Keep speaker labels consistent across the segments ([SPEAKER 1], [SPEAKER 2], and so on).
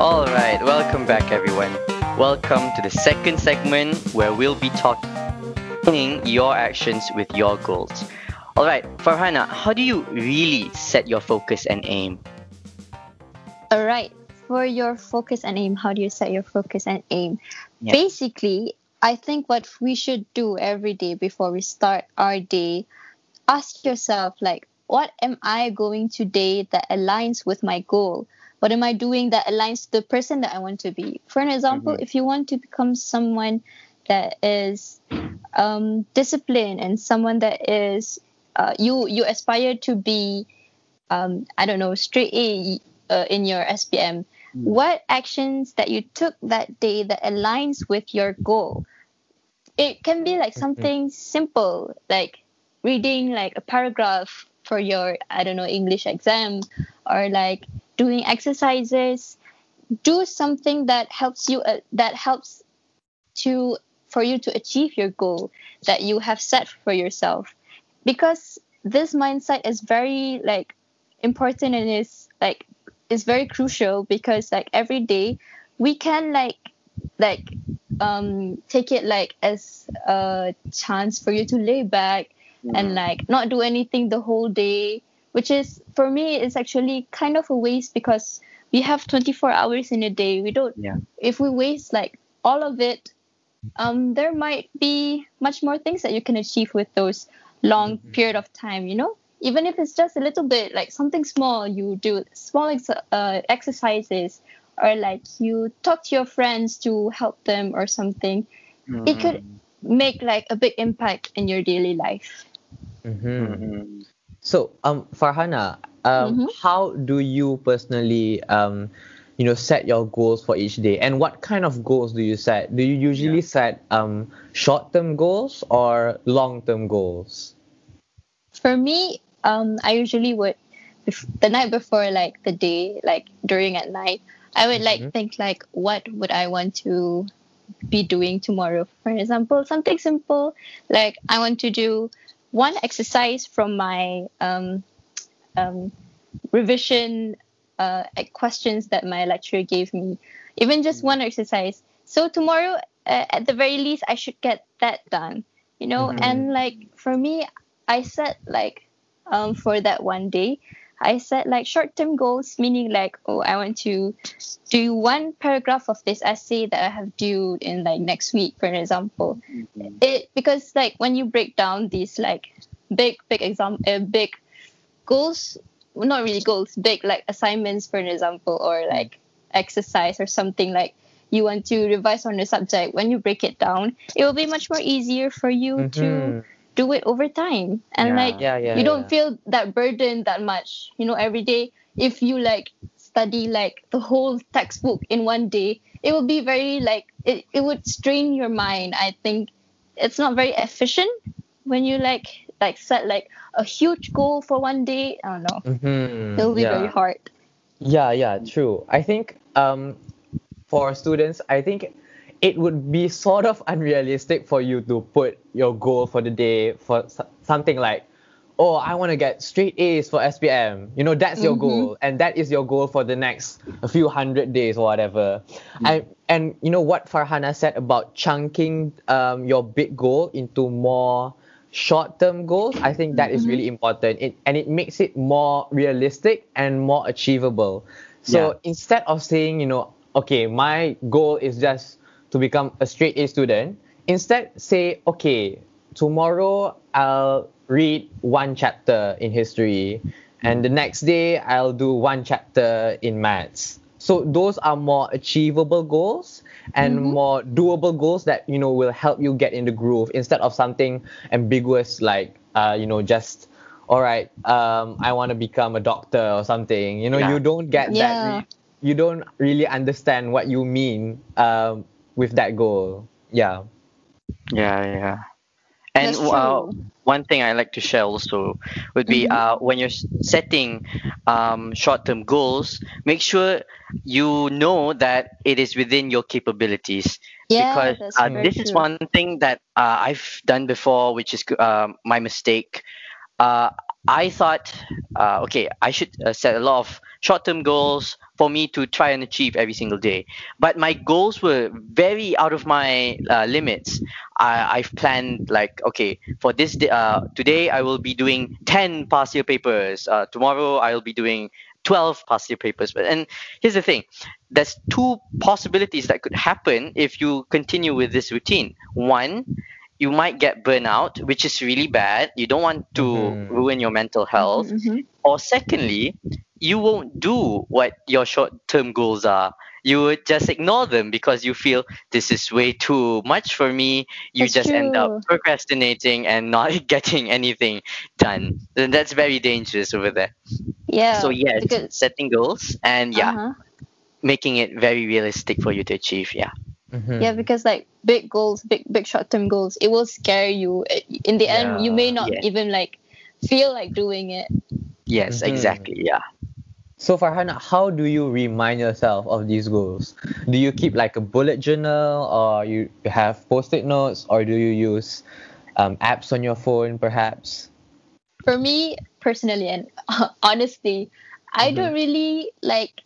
[SPEAKER 1] All right, welcome back, everyone. Welcome to the second segment where we'll be talking your actions with your goals. All right, Farhana, how do you really set your focus and aim?
[SPEAKER 2] All right, for your focus and aim, how do you set your focus and aim?
[SPEAKER 1] Yeah.
[SPEAKER 2] Basically, I think what we should do every day before we start our day, ask yourself, like, what am I going today that aligns with my goal? What am I doing that aligns to the person that I want to be? For an example,
[SPEAKER 1] Mhm.
[SPEAKER 2] if you want to become someone that is um, disciplined and someone that is uh, you you aspire to be um, I don't know straight A uh, in your SPM.
[SPEAKER 1] Mm.
[SPEAKER 2] What actions that you took that day that aligns with your goal? It can be like something simple, like reading like a paragraph for your I don't know English exam, or like doing exercises. Do something that helps you uh, that helps to for you to achieve your goal that you have set for yourself because this mindset is very like important and is like is very crucial because like every day we can like like um take it like as a chance for you to lay back and like not do anything the whole day which is for me it's actually kind of a waste because we have 24 hours in a day we don't
[SPEAKER 1] Yeah.
[SPEAKER 2] if we waste like all of it um there might be much more things that you can achieve with those long
[SPEAKER 1] Mhm.
[SPEAKER 2] period of time you know even if it's just a little bit like something small you do small ex- uh, exercises or like you talk to your friends to help them or something It could- make like a big impact in your daily life
[SPEAKER 3] Mhm. So, um, Farhana, um,
[SPEAKER 2] Mhm.
[SPEAKER 3] how do you personally, um, you know, set your goals for each day, and what kind of goals do you set? Do you usually set um short-term goals or long-term goals?
[SPEAKER 2] for me um i usually would the night before like the day like during at night i would like
[SPEAKER 3] Mhm.
[SPEAKER 2] think like what would i want to be doing tomorrow for example something simple like i want to do one exercise from my um, um, revision uh, questions that my lecturer gave me. Even just one exercise. So tomorrow uh, at the very least i should get that done you know?
[SPEAKER 3] Mhm.
[SPEAKER 2] and like for me i set like um, for that one day i set like short-term goals meaning like oh i want to do one paragraph of this essay that i have due in like next week for an example it because like when you break down these like big big exam uh, big goals well, not really goals big like assignments for an example or like exercise or something like you want to revise on the subject when you break it down it will be much more easier for you to
[SPEAKER 3] Mhm.
[SPEAKER 2] Do it over time and
[SPEAKER 1] Yeah.
[SPEAKER 2] like
[SPEAKER 3] Yeah, yeah.
[SPEAKER 2] you don't
[SPEAKER 3] yeah.
[SPEAKER 2] feel that burden that much you know every day if you like study like the whole textbook in one day it will be very like it, it would strain your mind i think it's not very efficient when you like like set like a huge goal for one day i don't know
[SPEAKER 3] Mhm.
[SPEAKER 2] it'll be
[SPEAKER 3] yeah.
[SPEAKER 2] very hard
[SPEAKER 3] Yeah, yeah, true. I think um, for students, I think it would be sort of unrealistic for you to put your goal for the day for something like, oh, I want to get straight A's for SPM. You know, that's your
[SPEAKER 2] Mhm.
[SPEAKER 3] goal, and that is your goal for the next a few hundred days or whatever. I, and you know what Farhana said about chunking um, your big goal into more short-term goals. I think that is really important. It and it makes it more realistic and more achievable. So instead of saying, you know, okay, my goal is just to become a straight A student, instead say, okay, tomorrow I'll read one chapter in history, and the next day I'll do one chapter in maths. So those are more achievable goals and more doable goals that you know will help you get in the groove instead of something ambiguous like uh, you know just all right um, I want to become a doctor or something. You know
[SPEAKER 1] Yeah.
[SPEAKER 3] you don't get
[SPEAKER 2] Yeah.
[SPEAKER 3] that. Re- you don't really understand what you mean um, with that goal. Yeah.
[SPEAKER 1] Yeah, yeah. And uh, one thing I like to share also would be
[SPEAKER 2] Mhm.
[SPEAKER 1] uh, when you're setting um, short-term goals, make sure you know that it is within your capabilities.
[SPEAKER 2] yeah
[SPEAKER 1] because
[SPEAKER 2] that's
[SPEAKER 1] uh,
[SPEAKER 2] very
[SPEAKER 1] this is one thing that uh, I've done before, which is um, my mistake. Uh, I thought, uh, okay, I should uh, set a lot of short-term goals for me to try and achieve every single day. But my goals were very out of my uh, limits. I, I've planned like, okay, for this day, uh, today I will be doing 10 past year papers. Uh, tomorrow I will be doing 12 past year papers. But and here's the thing, there's two possibilities that could happen if you continue with this routine. One, you might get burnout, which is really bad. You don't want to
[SPEAKER 3] Mhm.
[SPEAKER 1] ruin your mental health.
[SPEAKER 2] Mhm.
[SPEAKER 1] Or secondly, you won't do what your short-term goals are. You would just ignore them because you feel this is way too much for me. You
[SPEAKER 2] That's
[SPEAKER 1] just end up procrastinating and not getting anything done. Then that's very dangerous over there.
[SPEAKER 2] Yeah.
[SPEAKER 1] so yes,
[SPEAKER 2] because-
[SPEAKER 1] setting goals and yeah,
[SPEAKER 2] Uh-huh.
[SPEAKER 1] making it very realistic for you to achieve. Yeah.
[SPEAKER 3] Mhm.
[SPEAKER 2] Yeah, because like big goals, big big short term goals, it will scare you. In the end, you may not
[SPEAKER 1] Yeah.
[SPEAKER 2] even like feel like doing it.
[SPEAKER 1] Yes,
[SPEAKER 3] Mhm.
[SPEAKER 1] exactly. Yeah.
[SPEAKER 3] So Farhana, how do you remind yourself of these goals? Do you keep like a bullet journal, or you have post-it notes, or do you use um, apps on your phone, perhaps?
[SPEAKER 2] For me personally, and honestly, I
[SPEAKER 3] Mhm.
[SPEAKER 2] don't really like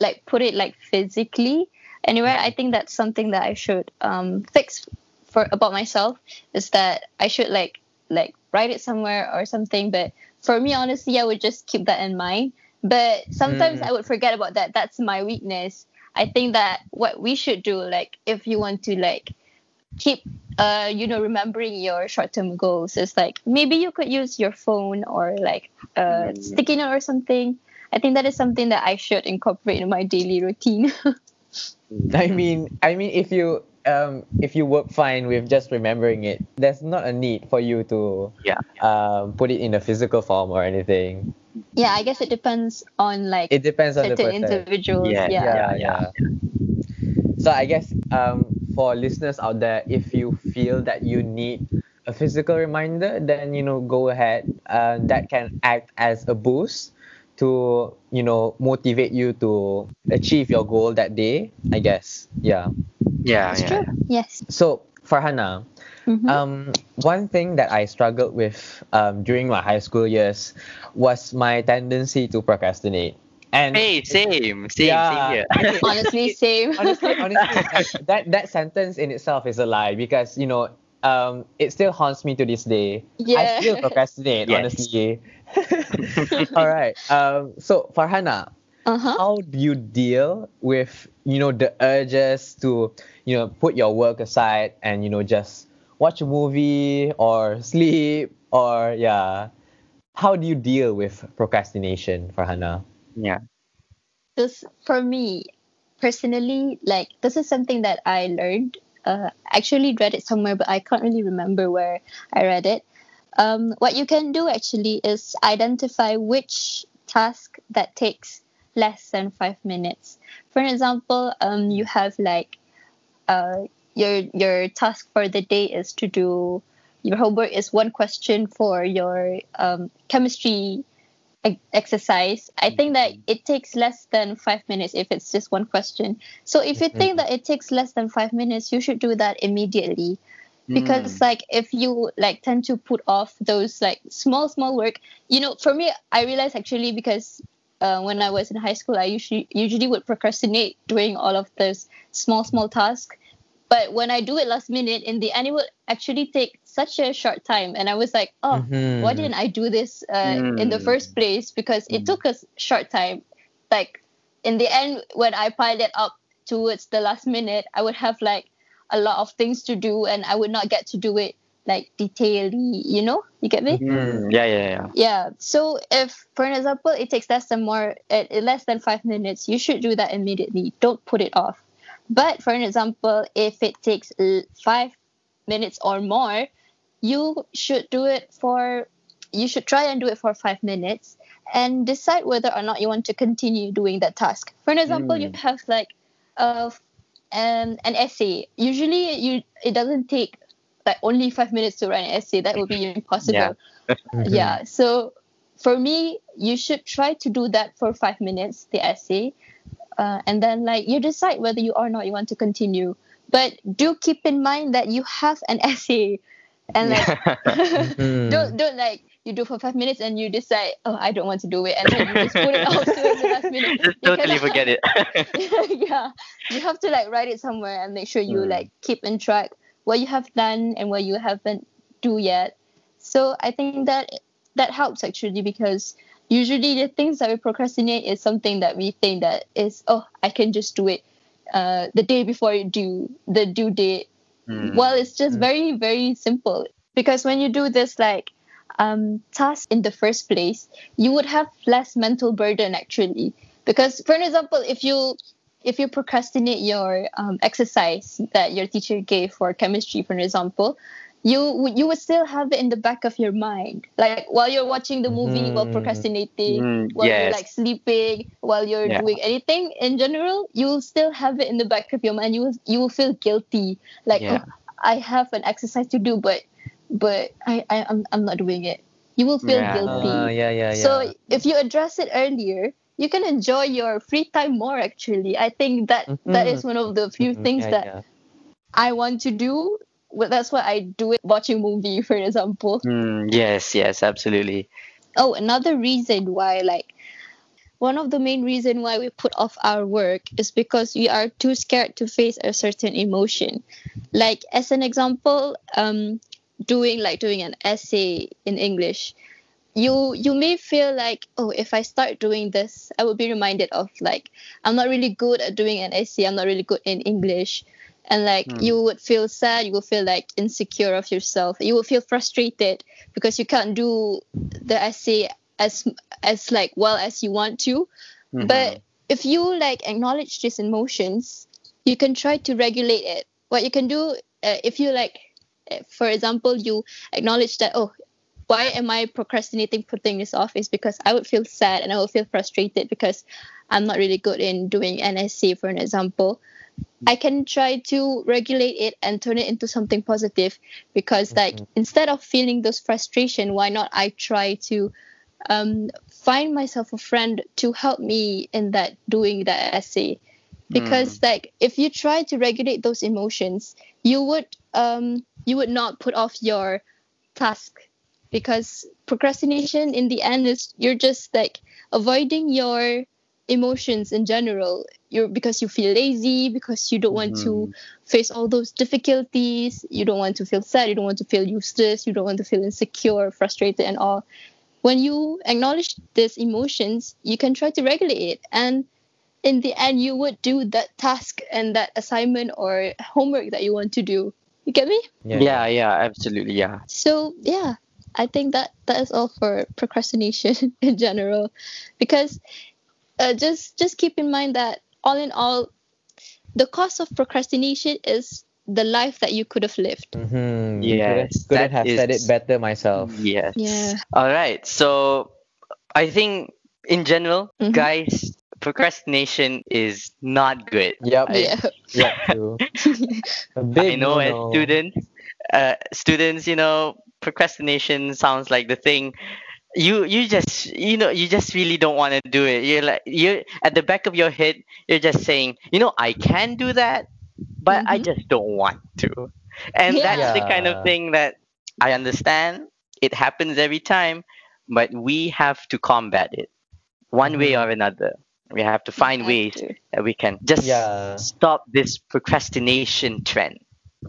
[SPEAKER 2] like put it like physically anywhere. I think that's something that I should um fix for about myself is that I should like like write it somewhere or something. But for me, honestly, I would just keep that in mind. But sometimes
[SPEAKER 3] Mm.
[SPEAKER 2] I would forget about that. That's my weakness. I think that what we should do, like if you want to like keep uh you know remembering your short-term goals is like maybe you could use your phone or like a
[SPEAKER 1] Mm.
[SPEAKER 2] sticky note or something i think that is something that i should incorporate in my daily routine
[SPEAKER 3] I mean, I mean, if you um, if you work fine with just remembering it, there's not a need for you to
[SPEAKER 1] Yeah.
[SPEAKER 3] um, put it in a physical form or anything.
[SPEAKER 2] Yeah i guess it depends on like
[SPEAKER 3] It depends on the
[SPEAKER 2] certain
[SPEAKER 3] person.
[SPEAKER 2] individuals
[SPEAKER 1] Yeah,
[SPEAKER 2] yeah,
[SPEAKER 3] yeah,
[SPEAKER 1] yeah.
[SPEAKER 3] yeah. So I guess um, for listeners out there, if you feel that you need a physical reminder, then you know go ahead. Uh, that can act as a boost to you know motivate you to achieve your goal that day. I guess. Yeah.
[SPEAKER 1] Yeah.
[SPEAKER 2] it's
[SPEAKER 1] yeah.
[SPEAKER 2] true yes
[SPEAKER 3] So Farhana,
[SPEAKER 2] Mhm.
[SPEAKER 3] um, one thing that I struggled with um, during my high school years was my tendency to procrastinate. And
[SPEAKER 1] Hey, same, same,
[SPEAKER 3] Yeah.
[SPEAKER 1] same here.
[SPEAKER 2] honestly same
[SPEAKER 3] honestly, honestly, that- that that sentence in itself is a lie because you know um it still haunts me to this day.
[SPEAKER 2] Yeah.
[SPEAKER 3] I still procrastinate,
[SPEAKER 1] Yes.
[SPEAKER 3] honestly. All right. Um. So Farhana,
[SPEAKER 2] uh-huh
[SPEAKER 3] how do you deal with you know the urges to you know put your work aside and you know just watch a movie or sleep or yeah? How do you deal with procrastination, Farhana?
[SPEAKER 1] yeah.
[SPEAKER 2] this for me personally like this is something that i learned uh, actually read it somewhere but i can't really remember where i read it um, what you can do actually is identify which task that takes less than five minutes for example um, you have like uh, your your task for the day is to do your homework is one question for your um, chemistry exercise. I think that it takes less than five minutes if it's just one question. So if you think that it takes less than five minutes you should do that immediately. Because like if you like tend to put off those like small small work you know for me i realized actually because uh, when i was in high school i usually usually would procrastinate doing all of those small small tasks but when i do it last minute in the end it would actually take such a short time and i was like oh
[SPEAKER 3] Mhm.
[SPEAKER 2] why didn't I do this uh, in the
[SPEAKER 1] Mm.
[SPEAKER 2] first place? Because it
[SPEAKER 1] Mm.
[SPEAKER 2] took a short time. Like in the end, when I piled it up towards the last minute, I would have like a lot of things to do, and I would not get to do it like detailedly. You know, you get me?
[SPEAKER 1] Mm, yeah, yeah, yeah.
[SPEAKER 2] Yeah. So if, for an example, it takes less than more, uh, less than five minutes, you should do that immediately. Don't put it off. But for an example, if it takes five minutes or more, you should do it for, you should try and do it for five minutes and decide whether or not you want to continue doing that task. For an example, you
[SPEAKER 1] Mm.
[SPEAKER 2] have like, uh, um, an essay. Usually, you it doesn't take like only five minutes to write an essay. That would be impossible
[SPEAKER 3] Mhm.
[SPEAKER 2] yeah so for me you should try to do that for five minutes the essay uh, and then like you decide whether you or not you want to continue but do keep in mind that you have an essay and like
[SPEAKER 3] Mm.
[SPEAKER 2] don't don't like you do for five minutes and you decide oh I don't want to do it and then you just put it out to the last minute.
[SPEAKER 1] Just
[SPEAKER 2] You
[SPEAKER 1] totally
[SPEAKER 2] cannot-
[SPEAKER 1] forget it.
[SPEAKER 2] yeah, you have to like write it somewhere and make sure you
[SPEAKER 3] Mm.
[SPEAKER 2] like keep in track what you have done and what you haven't do yet. So I think that that helps actually because usually the things that we procrastinate is something that we think that is oh I can just do it uh, the day before you due the due date
[SPEAKER 1] Mm.
[SPEAKER 2] well it's just
[SPEAKER 3] Mm.
[SPEAKER 2] very very simple because when you do this like um, task in the first place you would have less mental burden actually because for example if you if you procrastinate your um, exercise that your teacher gave for chemistry for example you would you would still have it in the back of your mind like while you're watching the movie while
[SPEAKER 3] Mhm.
[SPEAKER 2] procrastinating
[SPEAKER 1] Mm,
[SPEAKER 2] while you're like sleeping while you're
[SPEAKER 1] Yeah.
[SPEAKER 2] doing anything in general you will still have it in the back of your mind you will you will feel guilty like
[SPEAKER 1] Yeah.
[SPEAKER 2] oh, i have an exercise to do but but i, I I'm, I'm not doing it you will feel
[SPEAKER 1] Yeah.
[SPEAKER 2] guilty
[SPEAKER 3] Uh, yeah, yeah, yeah.
[SPEAKER 2] so if you address it earlier you can enjoy your free time more actually i think that that is one of the few
[SPEAKER 3] Mhm,
[SPEAKER 2] things that i want to do well, that's why i do it watching movie for example.
[SPEAKER 1] Mm, yes, yes, absolutely.
[SPEAKER 2] oh another reason why like one of the main reason why we put off our work is because we are too scared to face a certain emotion. Like as an example um doing like doing an essay in english you you may feel like oh if i start doing this i will be reminded of like i'm not really good at doing an essay i'm not really good in english and like
[SPEAKER 1] Hmm.
[SPEAKER 2] you would feel sad you will feel like insecure of yourself you will feel frustrated because you can't do the essay as as like well as you want to
[SPEAKER 1] Mhm.
[SPEAKER 2] but if you like acknowledge these emotions you can try to regulate it what you can do uh, if you like uh, for example you acknowledge that oh why am i procrastinating putting this off is because i would feel sad and i would feel frustrated because i'm not really good in doing an essay for an example i can try to regulate it and turn it into something positive because like
[SPEAKER 3] Mhm.
[SPEAKER 2] instead of feeling those frustration why not i try to um, find myself a friend to help me in that doing that essay because like if you try to regulate those emotions you would um you would not put off your task because procrastination in the end is you're just like avoiding your emotions in general you're because you feel lazy because you don't want to mm-hmm. face all those difficulties you don't want to feel sad you don't want to feel useless you don't want to feel insecure frustrated and all. When you acknowledge these emotions you can try to regulate it. And in the end you would do that task and that assignment or homework that you want to do. You get me?
[SPEAKER 1] Yeah, yeah, absolutely, yeah.
[SPEAKER 2] so yeah i think that that is all for procrastination in general. Because uh, just just keep in mind that all in all the cost of procrastination is the life that you could have lived
[SPEAKER 3] Mhm.
[SPEAKER 1] Yes,
[SPEAKER 3] couldn't, couldn't
[SPEAKER 1] that
[SPEAKER 3] have said it better myself.
[SPEAKER 1] Yes.
[SPEAKER 2] Yeah.
[SPEAKER 1] All right. So I think in general,
[SPEAKER 2] Mhm.
[SPEAKER 1] guys, procrastination is not good.
[SPEAKER 3] Yep.
[SPEAKER 1] I-
[SPEAKER 2] yeah
[SPEAKER 3] Yep. True. A
[SPEAKER 1] I
[SPEAKER 3] big
[SPEAKER 1] know as
[SPEAKER 3] no-no.
[SPEAKER 1] students, uh, students, you know, procrastination sounds like the thing. You you just you know you just really don't want to do it. You're like you at the back of your head, you're just saying, you know, I can do that, but I
[SPEAKER 2] Mhm.
[SPEAKER 1] just don't want to. And that's the kind of thing that I understand. It happens every time, but we have to combat it one way
[SPEAKER 3] Mhm.
[SPEAKER 1] or another. We have to find
[SPEAKER 2] have
[SPEAKER 1] ways
[SPEAKER 2] to.
[SPEAKER 1] that we can just
[SPEAKER 3] Yeah.
[SPEAKER 1] stop this procrastination trend.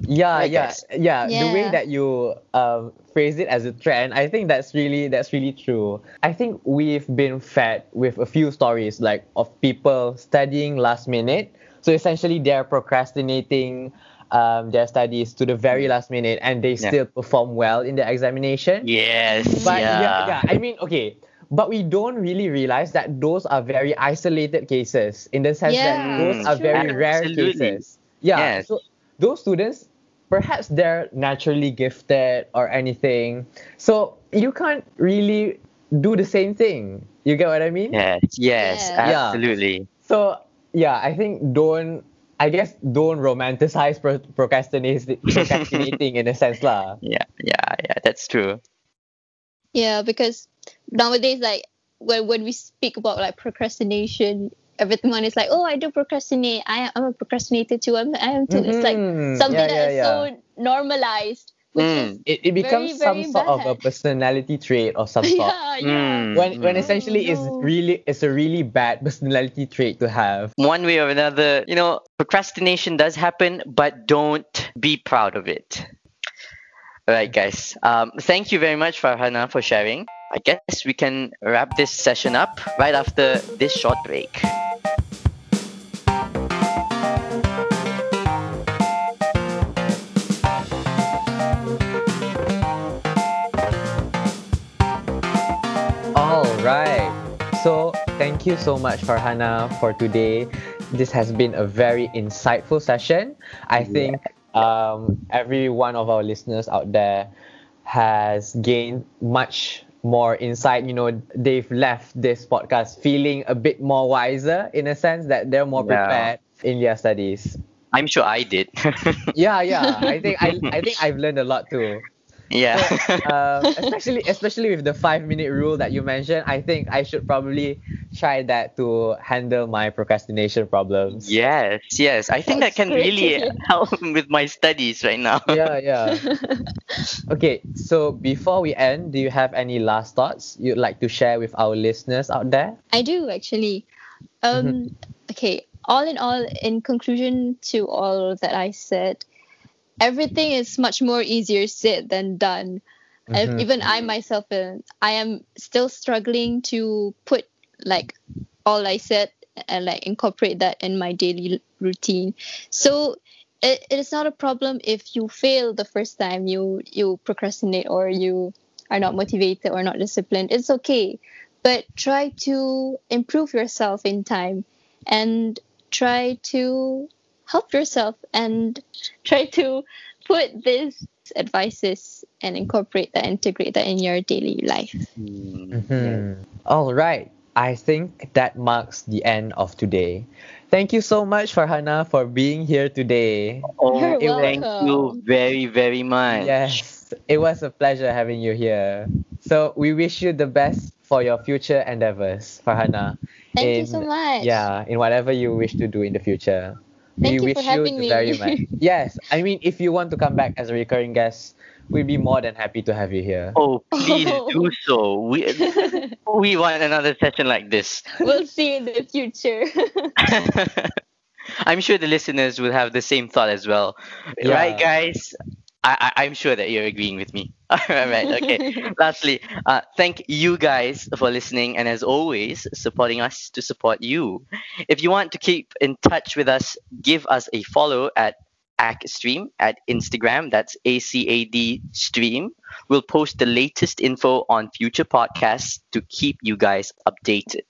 [SPEAKER 3] Yeah,
[SPEAKER 1] Right,
[SPEAKER 3] yeah,
[SPEAKER 1] guys?
[SPEAKER 3] yeah. The way that you um, phrase it as a trend, I think that's really that's really true. I think we've been fed with a few stories like of people studying last minute. So essentially, they're procrastinating um, their studies to the very last minute, and they
[SPEAKER 1] Yeah.
[SPEAKER 3] still perform well in the examination.
[SPEAKER 1] Yes.
[SPEAKER 3] But
[SPEAKER 1] yeah.
[SPEAKER 3] yeah. yeah, I mean, okay. But we don't really realize that those are very isolated cases in the sense
[SPEAKER 2] Yeah,
[SPEAKER 3] that those
[SPEAKER 1] Mm,
[SPEAKER 3] are very
[SPEAKER 2] true.
[SPEAKER 3] rare
[SPEAKER 1] Absolutely.
[SPEAKER 3] cases. Yeah.
[SPEAKER 1] Yes.
[SPEAKER 3] So those students, perhaps they're naturally gifted or anything. So you can't really do the same thing. You get what I mean?
[SPEAKER 1] Yes. Yes.
[SPEAKER 2] Yeah.
[SPEAKER 3] Yeah.
[SPEAKER 1] Absolutely.
[SPEAKER 3] So yeah, I think don't. I guess don't romanticize pro- procrastinating, procrastinating in a sense lah.
[SPEAKER 1] Yeah. Yeah. Yeah. That's true.
[SPEAKER 2] Yeah, because nowadays, like when when we speak about like procrastination, everyone is like, "Oh, I do procrastinate. I I'm a procrastinator too. I'm I am too." It's like
[SPEAKER 3] Mhm.
[SPEAKER 2] something
[SPEAKER 3] Yeah,
[SPEAKER 2] that is
[SPEAKER 3] yeah, yeah.
[SPEAKER 2] so normalized which
[SPEAKER 1] Mm.
[SPEAKER 2] is
[SPEAKER 3] It, it becomes some
[SPEAKER 2] very
[SPEAKER 3] sort of a personality trait or some sort.
[SPEAKER 2] yeah, yeah.
[SPEAKER 1] Mm.
[SPEAKER 3] When when
[SPEAKER 1] Mm.
[SPEAKER 3] essentially it's
[SPEAKER 2] no.
[SPEAKER 3] really it's a really bad personality trait to have.
[SPEAKER 1] one way or another, you know, procrastination does happen, but don't be proud of it. All right, guys. Um, thank you very much, Farhana, for sharing. I guess we can wrap this session up right after this short break.
[SPEAKER 3] So thank you so much, Farhana, for today. This has been a very insightful session. I think um, every one of our listeners out there has gained much more insight. You know, they've left this podcast feeling a bit more wiser in a sense that they're more
[SPEAKER 1] Yeah.
[SPEAKER 3] prepared in their studies.
[SPEAKER 1] I'm sure I did.
[SPEAKER 3] Yeah, yeah. I think I, I think I've learned a lot too.
[SPEAKER 1] Yeah.
[SPEAKER 3] um, especially especially with the five minute rule that you mentioned, I think I should probably try that to handle my procrastination problems.
[SPEAKER 1] yes, yes. I think that can
[SPEAKER 2] great
[SPEAKER 1] really help with my studies right now.
[SPEAKER 3] Yeah, yeah. Okay, so before we end, do you have any last thoughts you'd like to share with our listeners out there?
[SPEAKER 2] I do actually. Um, Okay, all in all, in conclusion to all that I said, everything is much more easier said than done.
[SPEAKER 3] Mhm.
[SPEAKER 2] even I myself, uh, I am still struggling to put like all I said and like incorporate that in my daily routine. So it, it is not a problem if you fail the first time you you procrastinate or you are not motivated or not disciplined. It's okay, but try to improve yourself in time and try to help yourself and try to put these advices and incorporate that, integrate that in your daily life.
[SPEAKER 1] Mm,
[SPEAKER 3] Mhm. All right. I think that marks the end of today. Thank you so much, Farhana, for being here today.
[SPEAKER 1] Oh,
[SPEAKER 2] You're
[SPEAKER 1] thank you very, very much.
[SPEAKER 3] Yes, it was a pleasure having you here. So we wish you the best for your future endeavors, Farhana.
[SPEAKER 2] Thank you so much.
[SPEAKER 3] Yeah, in whatever you wish to do in the future.
[SPEAKER 2] Thank
[SPEAKER 3] we
[SPEAKER 2] you
[SPEAKER 3] wish
[SPEAKER 2] having
[SPEAKER 3] you
[SPEAKER 2] me.
[SPEAKER 3] very much. Yes, I mean, if you want to come back as a recurring guest, we'd be more than happy to have you here.
[SPEAKER 1] Oh, please
[SPEAKER 2] Oh.
[SPEAKER 1] do so. We we want another session like this.
[SPEAKER 2] we'll see in the future.
[SPEAKER 1] I'm sure the listeners will have the same thought as well. Right, guys? I, I, I'm sure that you're agreeing with me. All right, okay. Lastly, uh, thank you guys for listening and as always, supporting us to support you. If you want to keep in touch with us, give us a follow at ACADStream at Instagram. That's A C A D Stream. We'll post the latest info on future podcasts to keep you guys updated.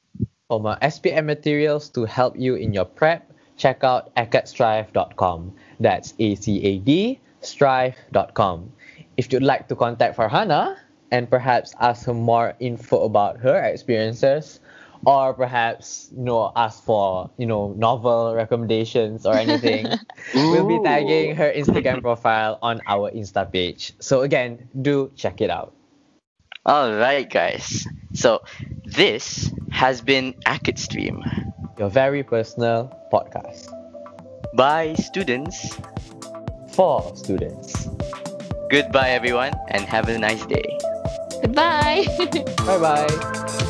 [SPEAKER 3] For more SPM materials to help you in your prep, check out acadstrive.com. That's A C A D strive.com. If you'd like to contact Farhana and perhaps ask her more info about her experiences, or perhaps you know ask for you know novel recommendations or anything, we'll be tagging her Instagram profile on our Insta page. So again, do check it out.
[SPEAKER 1] All right, guys. So this has been ACADStream.
[SPEAKER 3] Your very personal podcast
[SPEAKER 1] Bye, students.
[SPEAKER 3] For students.
[SPEAKER 1] Goodbye, everyone, and have a nice day.
[SPEAKER 2] Goodbye.
[SPEAKER 3] Bye bye.